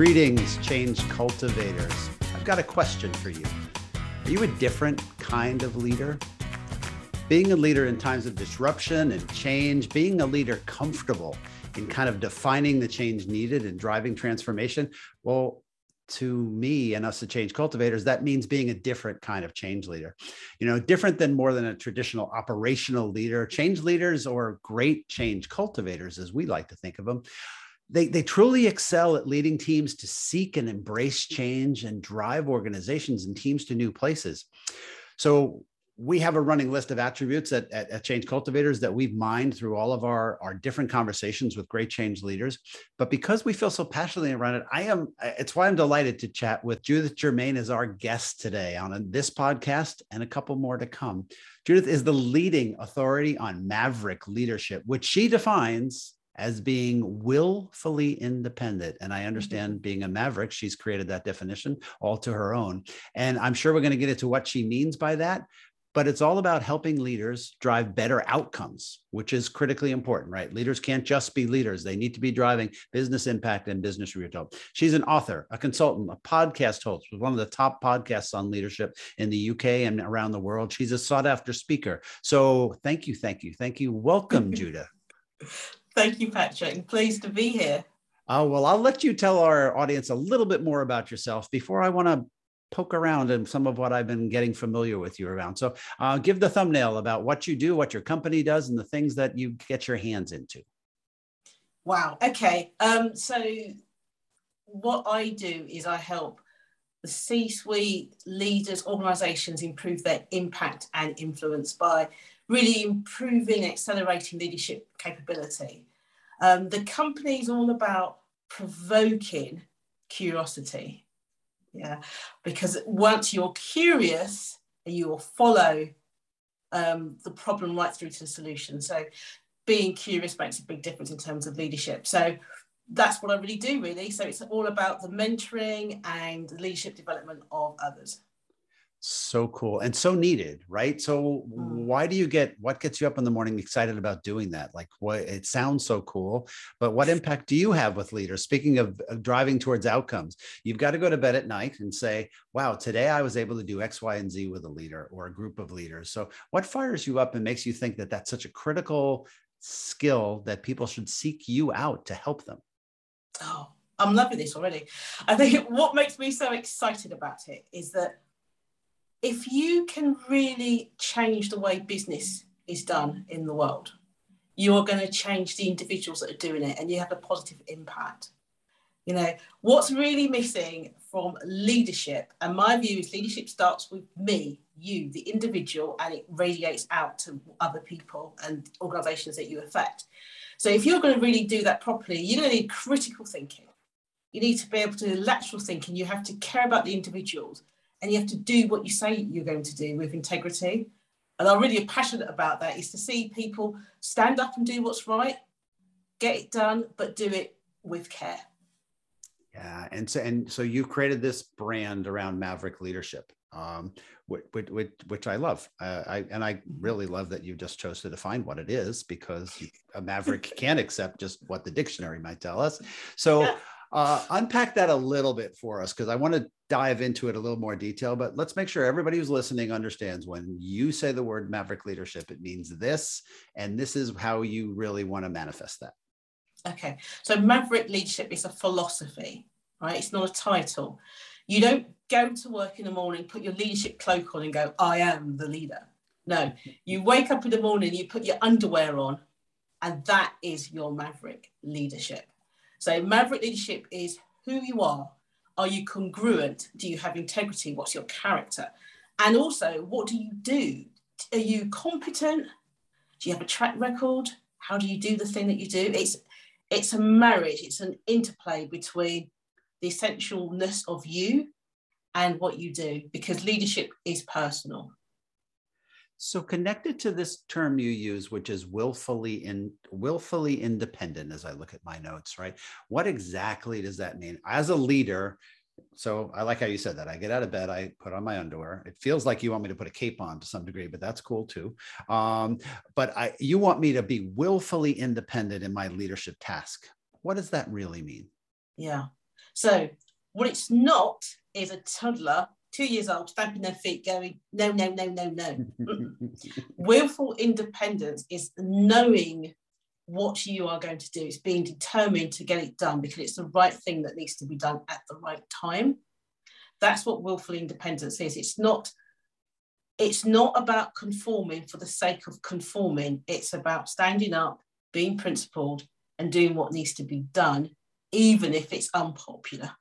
Greetings, change cultivators. I've got a question for you. Are you a different kind of leader? Being a leader in times of disruption and change, being a leader comfortable in kind of defining the change needed and driving transformation, well, to me and us the change cultivators that means being a different kind of change leader you know different than more than a traditional operational leader change leaders or great change cultivators as we like to think of them they, they truly excel at leading teams to seek and embrace change and drive organizations and teams to new places. So we have a running list of attributes at, at, at, Change Cultivators that we've mined through all of our, our different conversations with great change leaders. But because we feel so passionately around it, I am, it's why I'm delighted to chat with Judith Germain as our guest today on this podcast and a couple more to come. Judith is the leading authority on maverick leadership, which she defines as being willfully independent. And I mm-hmm. understand being a maverick, she's created that definition all to her own. And I'm sure we're going to get into what she means by that. But it's all about helping leaders drive better outcomes, which is critically important, right? Leaders can't just be leaders. They need to be driving business impact and business result. She's an author, a consultant, a podcast host with one of the top podcasts on leadership in the UK and around the world. She's a sought after speaker. So thank you, thank you, thank you. Welcome, Judith. Thank you, Patrick. Pleased to be here. Oh, well, I'll let you tell our audience a little bit more about yourself before I want to poke around in some of what I've been getting familiar with you around. So, uh, give the thumbnail about what you do, what your company does, and the things that you get your hands into. Wow. Okay. Um, so, what I do is I help the C suite leaders, organizations improve their impact and influence by really improving, accelerating leadership capability. Um, the company is all about provoking curiosity. Yeah, because once you're curious, you will follow um, the problem right through to the solution. So being curious makes a big difference in terms of leadership. So that's what I really do, really. So it's all about the mentoring and leadership development of others so cool and so needed right? So mm. why do you get what gets you up in the morning excited about doing that? Like what it sounds so cool but what impact do you have with leaders? Speaking of, of driving towards outcomes you've got to go to bed at night and say wow today i was able to do x y and z with a leader or a group of leaders. So what fires you up and makes you think that that's such a critical skill that people should seek you out to help them? Oh i'm loving this already. I think what makes me so excited about it is that if you can really change the way business is done in the world, you are going to change the individuals that are doing it and you have a positive impact. You know, what's really missing from leadership, and my view is leadership starts with me, you, the individual, and it radiates out to other people and organizations that you affect. So if you're going to really do that properly, you're going to need critical thinking. You need to be able to do lateral thinking. You have to care about the individuals and you have to do what you say you're going to do with integrity. And I'm really passionate about that is to see people stand up and do what's right, get it done, but do it with care. Yeah, and so and so you created this brand around Maverick leadership, um, which, which, which I love. Uh, I and I really love that you just chose to define what it is because a Maverick can't accept just what the dictionary might tell us. So. Yeah. Uh, unpack that a little bit for us because I want to dive into it a little more detail, but let's make sure everybody who's listening understands when you say the word maverick leadership, it means this, and this is how you really want to manifest that. Okay, so maverick leadership is a philosophy, right? It's not a title. You don't go to work in the morning, put your leadership cloak on, and go, I am the leader. No, you wake up in the morning, you put your underwear on, and that is your maverick leadership. So, maverick leadership is who you are are you congruent? Do you have integrity? What's your character? And also, what do you do? Are you competent? Do you have a track record? How do you do the thing that you do? It's it's a marriage, it's an interplay between the essentialness of you and what you do, because leadership is personal. So connected to this term you use, which is willfully in willfully independent, as I look at my notes, right? What exactly does that mean? As a leader, so I like how you said that. I get out of bed, I put on my underwear. It feels like you want me to put a cape on to some degree, but that's cool too. Um, but I, you want me to be willfully independent in my leadership task. What does that really mean? Yeah. So, what it's not is a toddler, two years old, stamping their feet, going, no, no, no, no, no. Willful independence is knowing what you are going to do. It's being determined to get it done because it's the right thing that needs to be done at the right time. That's what willful independence is. It's not it's not about conforming for the sake of conforming. It's about standing up, being principled, and doing what needs to be done, even if it's unpopular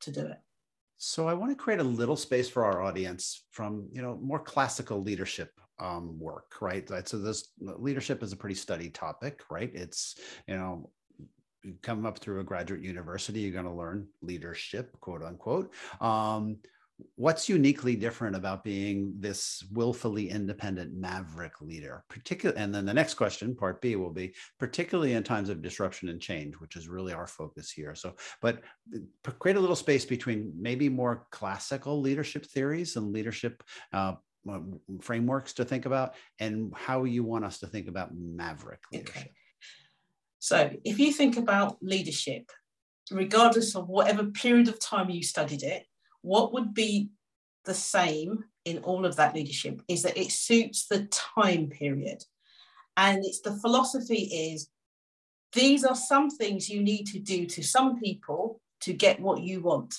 to do it. So I want to create a little space for our audience from you know more classical leadership um, work, right? So this leadership is a pretty studied topic, right? It's you know you come up through a graduate university, you're going to learn leadership, quote unquote. Um, what's uniquely different about being this willfully independent maverick leader? Particularly and then the next question part b will be particularly in times of disruption and change which is really our focus here. So but uh, create a little space between maybe more classical leadership theories and leadership uh, frameworks to think about and how you want us to think about maverick leadership. Okay. so if you think about leadership regardless of whatever period of time you studied it what would be the same in all of that leadership is that it suits the time period. And it's the philosophy is these are some things you need to do to some people to get what you want.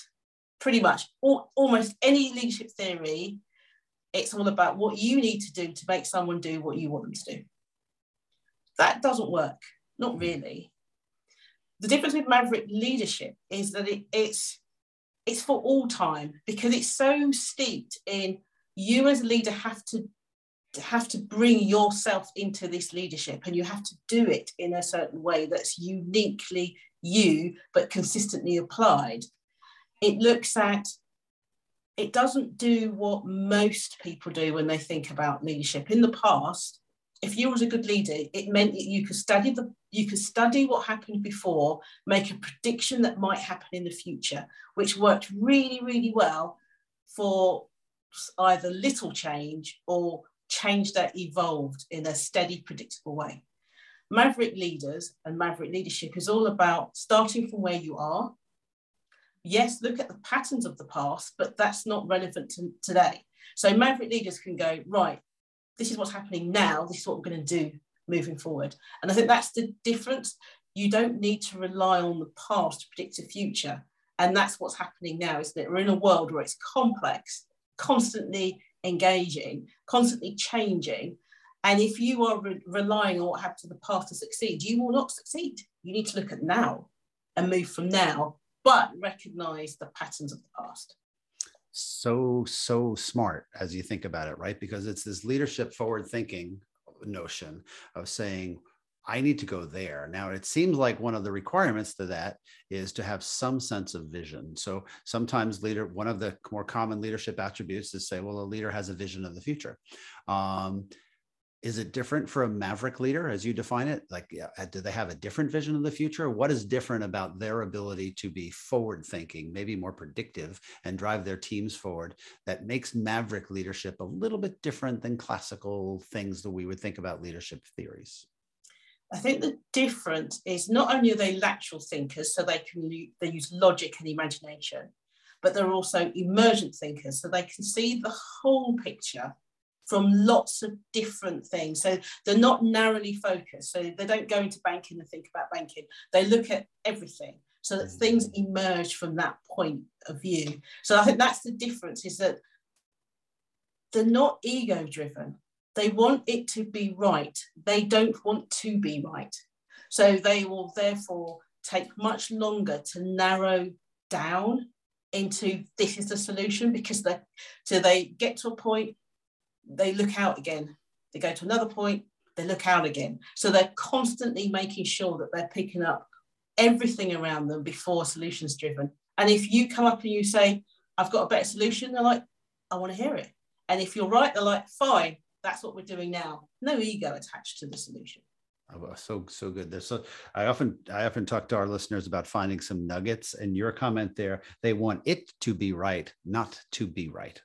Pretty much all, almost any leadership theory, it's all about what you need to do to make someone do what you want them to do. That doesn't work, not really. The difference with maverick leadership is that it, it's it's for all time because it's so steeped in you as a leader have to have to bring yourself into this leadership and you have to do it in a certain way that's uniquely you but consistently applied. It looks at it doesn't do what most people do when they think about leadership. In the past if you was a good leader, it meant that you could study the you could study what happened before, make a prediction that might happen in the future, which worked really, really well for either little change or change that evolved in a steady, predictable way. Maverick leaders and maverick leadership is all about starting from where you are. Yes, look at the patterns of the past, but that's not relevant to today. So maverick leaders can go, right, this is what's happening now, this is what we're going to do moving forward. And I think that's the difference. You don't need to rely on the past to predict the future. And that's what's happening now, isn't it? We're in a world where it's complex, constantly engaging, constantly changing. And if you are re- relying on what happened to the past to succeed, you will not succeed. You need to look at now and move from now, but recognize the patterns of the past so so smart as you think about it right because it's this leadership forward thinking notion of saying I need to go there. Now, it seems like one of the requirements to that is to have some sense of vision. So sometimes leader, one of the more common leadership attributes is say, well, a leader has a vision of the future. Um, is it different for a maverick leader as you define it? Like uh, do they have a different vision of the future? What is different about their ability to be forward thinking maybe more predictive and drive their teams forward that makes maverick leadership a little bit different than classical things that we would think about leadership theories? I think the difference is not only are they lateral thinkers, so they can they use logic and imagination, but they're also emergent thinkers, so they can see the whole picture from lots of different things. So they're not narrowly focused. So they don't go into banking and think about banking. They look at everything so that things mm. emerge from that point of view. So I think that's the difference is that they're not ego driven. They want it to be right. They don't want to be right. So they will therefore take much longer to narrow down into this is the solution because they so they get to a point they look out again. They go to another point, they look out again. So they're constantly making sure that they're picking up everything around them before solutions driven. And if you come up and you say, I've got a better solution, they're like, I want to hear it. And if you're right, they're like, fine, that's what we're doing now. No ego attached to the solution. Oh, so so good. There's so I often I often talk to our listeners about finding some nuggets. And your comment there, they want it to be right, not to be right.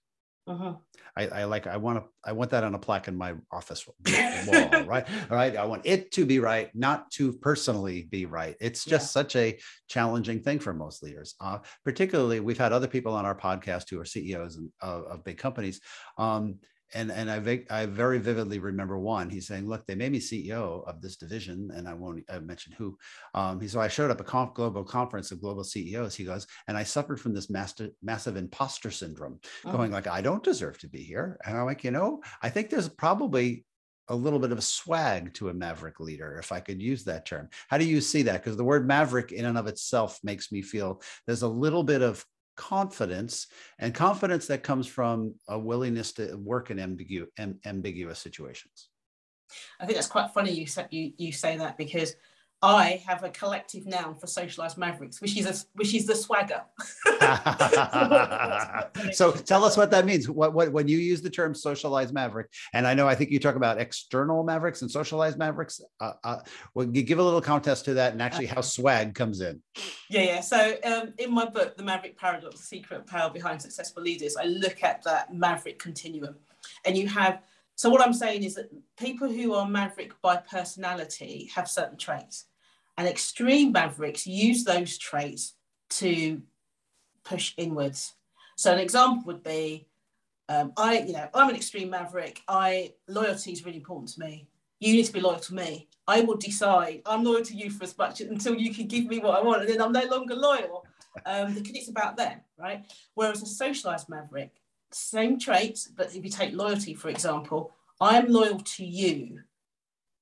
Uh-huh. I, I, like I want to I want that on a plaque in my office wall, right? All right. I want it to be right, not to personally be right. It's just yeah. such a challenging thing for most leaders. Uh, particularly, we've had other people on our podcast who are CEOs of, of big companies. Um, and and I, I very vividly remember one. He's saying, "Look, they made me CEO of this division, and I won't I mention who." Um, he so I showed up a conf, global conference of global CEOs. He goes, and I suffered from this master, massive imposter syndrome, oh. going like, "I don't deserve to be here." And I'm like, you know, I think there's probably a little bit of a swag to a maverick leader, if I could use that term. How do you see that? Because the word maverick in and of itself makes me feel there's a little bit of confidence and confidence that comes from a willingness to work in ambigu- ambiguous situations. I think that's quite funny you say, you, you say that because I have a collective noun for socialized mavericks, which is a, which is the swagger. so tell us what that means. What, what when you use the term socialized maverick, and I know I think you talk about external mavericks and socialized mavericks. Uh, uh, well, give a little contest to that, and actually how swag comes in. Yeah, yeah. So um, in my book, The Maverick Paradox: The Secret Power Behind Successful Leaders, I look at that maverick continuum, and you have. So what I'm saying is that people who are maverick by personality have certain traits and extreme mavericks use those traits to push inwards. So an example would be, um, I, you know, I'm an extreme maverick. I loyalty is really important to me. You need to be loyal to me. I will decide I'm loyal to you for as much until you can give me what I want, and then I'm no longer loyal um, because it's about them, right? Whereas a socialized maverick, same traits, but if you take loyalty for example, I'm loyal to you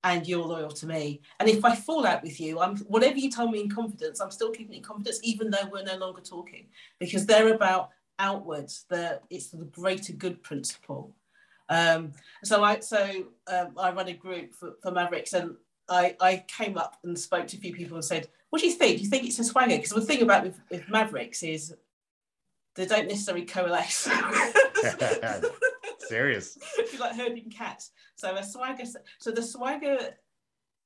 and you're loyal to me. And if I fall out with you, I'm whatever you tell me in confidence, I'm still keeping it in confidence, even though we're no longer talking, because they're about outwards. The it's the greater good principle. Um, so I so um, I run a group for, for Mavericks, and I I came up and spoke to a few people and said, "What do you think? Do you think it's a swagger?" Because the thing about with, with Mavericks is they don't necessarily coalesce. Serious. If you like herding cats. So a swagger. So the swagger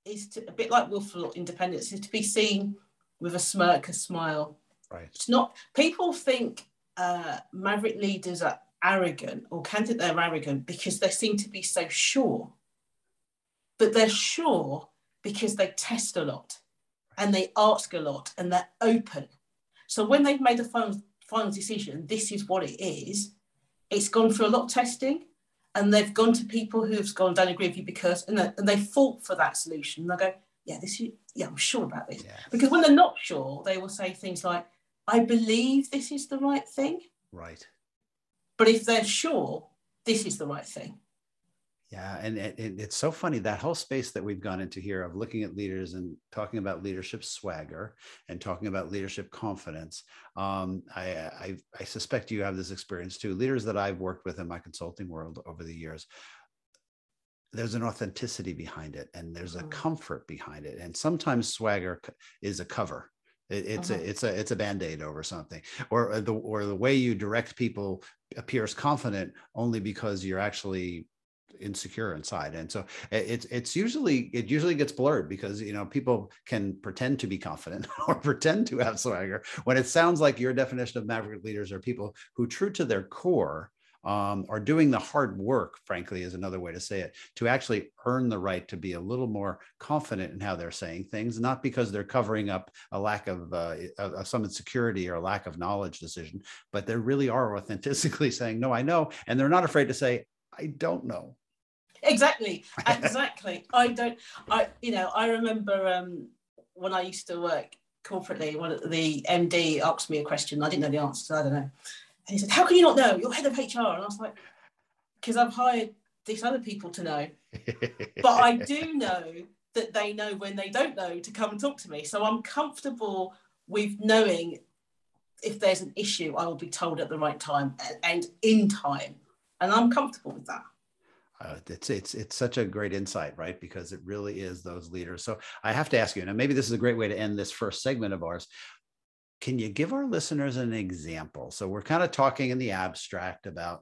is to, a bit like willful independence, is to be seen with a smirk, a smile. Right. It's not. People think uh, maverick leaders are arrogant, or can think they're arrogant because they seem to be so sure. But they're sure because they test a lot, and they ask a lot, and they're open. So when they've made a final final decision, this is what it is it's gone through a lot of testing and they've gone to people who've gone, don't agree with you because, and they, and they fought for that solution. And they go, yeah, this is, yeah, I'm sure about this. Yes. Because when they're not sure, they will say things like, I believe this is the right thing. Right. But if they're sure, this is the right thing. Yeah, and it, it's so funny that whole space that we've gone into here of looking at leaders and talking about leadership swagger and talking about leadership confidence. Um, I, I, I suspect you have this experience too. Leaders that I've worked with in my consulting world over the years, there's an authenticity behind it, and there's a mm-hmm. comfort behind it, and sometimes swagger is a cover. it's uh-huh. a it's a it's a band-aid over something or the or the way you direct people appears confident only because you're actually insecure inside. And so it's it's usually it usually gets blurred because you know people can pretend to be confident or pretend to have swagger when it sounds like your definition of maverick leaders are people who true to their core um, are doing the hard work frankly is another way to say it to actually earn the right to be a little more confident in how they're saying things not because they're covering up a lack of, uh, of some insecurity or lack of knowledge decision but they really are authentically saying no i know and they're not afraid to say i don't know exactly exactly. I don't i you know i remember um when i used to work corporately one of the md asked me a question i didn't know the answer so i don't know. And he said how can you not know? You're head of hr and i was like because i've hired these other people to know. But i do know that they know when they don't know to come and talk to me so i'm comfortable with knowing if there's an issue i will be told at the right time and in time. And i'm comfortable with that uh, it's it's it's such a great insight, right? Because it really is those leaders. So I have to ask you, and maybe this is a great way to end this first segment of ours. Can you give our listeners an example? So we're kind of talking in the abstract about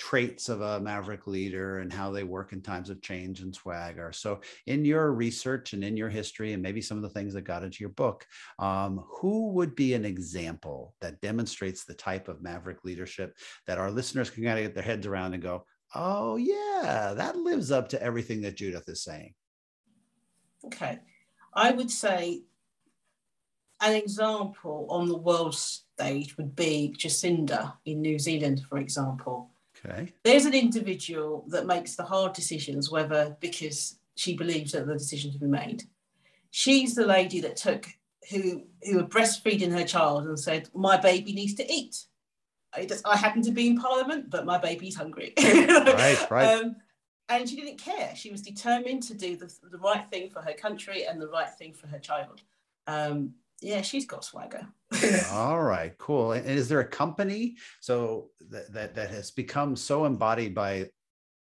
traits of a maverick leader and how they work in times of change and swagger. So, in your research and in your history, and maybe some of the things that got into your book, um, who would be an example that demonstrates the type of maverick leadership that our listeners can kind of get their heads around and go, oh, yeah, that lives up to everything that Judith is saying? Okay. I would say an example on the world stage would be Jacinda in New Zealand, for example. Okay. There's an individual that makes the hard decisions, whether because she believes that the decision to be made. She's the lady that took who who were breastfeeding her child and said, "My baby needs to eat." I, just, I happen to be in Parliament, but my baby's hungry. right, right. Um, and she didn't care. She was determined to do the, the right thing for her country and the right thing for her child. Um, yeah, she's got swagger. All right, cool. And is there a company so that, that that has become so embodied by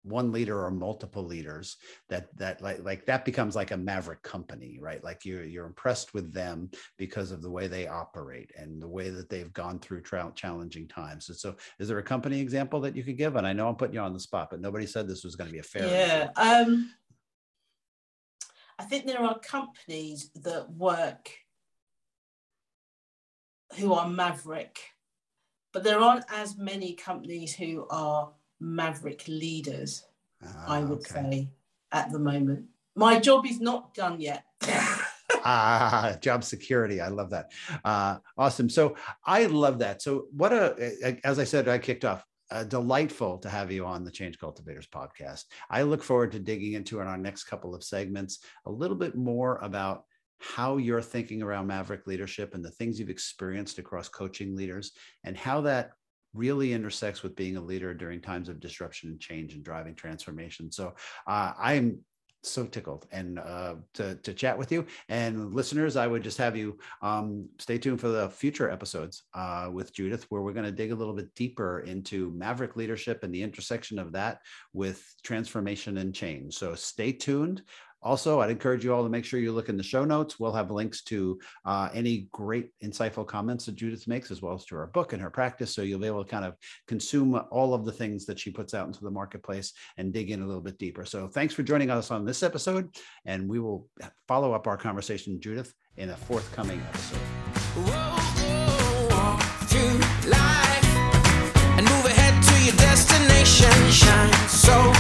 one leader or multiple leaders that that like like that becomes like a maverick company right? Like you're you're impressed with them because of the way they operate and the way that they've gone through tra- challenging times. And so is there a company example that you could give? And i know i'm putting you on the spot but nobody said this was going to be a fair yeah um i think there are companies that work who are maverick, but there aren't as many companies who are maverick leaders, I would okay. say, at the moment. My job is not done yet. ah, job security. I love that. Uh, awesome. So I love that. So what a, as I said, I kicked off. Uh, delightful to have you on the Change Cultivators podcast. I look forward to digging into in our next couple of segments a little bit more about how you're thinking around Maverick leadership and the things you've experienced across coaching leaders and how that really intersects with being a leader during times of disruption and change and driving transformation. So uh, I'm so tickled and uh, to, to chat with you and listeners i would just have you um, stay tuned for the future episodes uh, with judith where we're going to dig a little bit deeper into maverick leadership and the intersection of that with transformation and change so stay tuned also, I'd encourage you all to make sure you look in the show notes. We'll have links to uh, any great, insightful comments that Judith makes, as well as to her book and her practice. So you'll be able to kind of consume all of the things that she puts out into the marketplace and dig in a little bit deeper. So thanks for joining us on this episode. And we will follow up our conversation, Judith, in a forthcoming episode. Whoa, whoa, destination shine so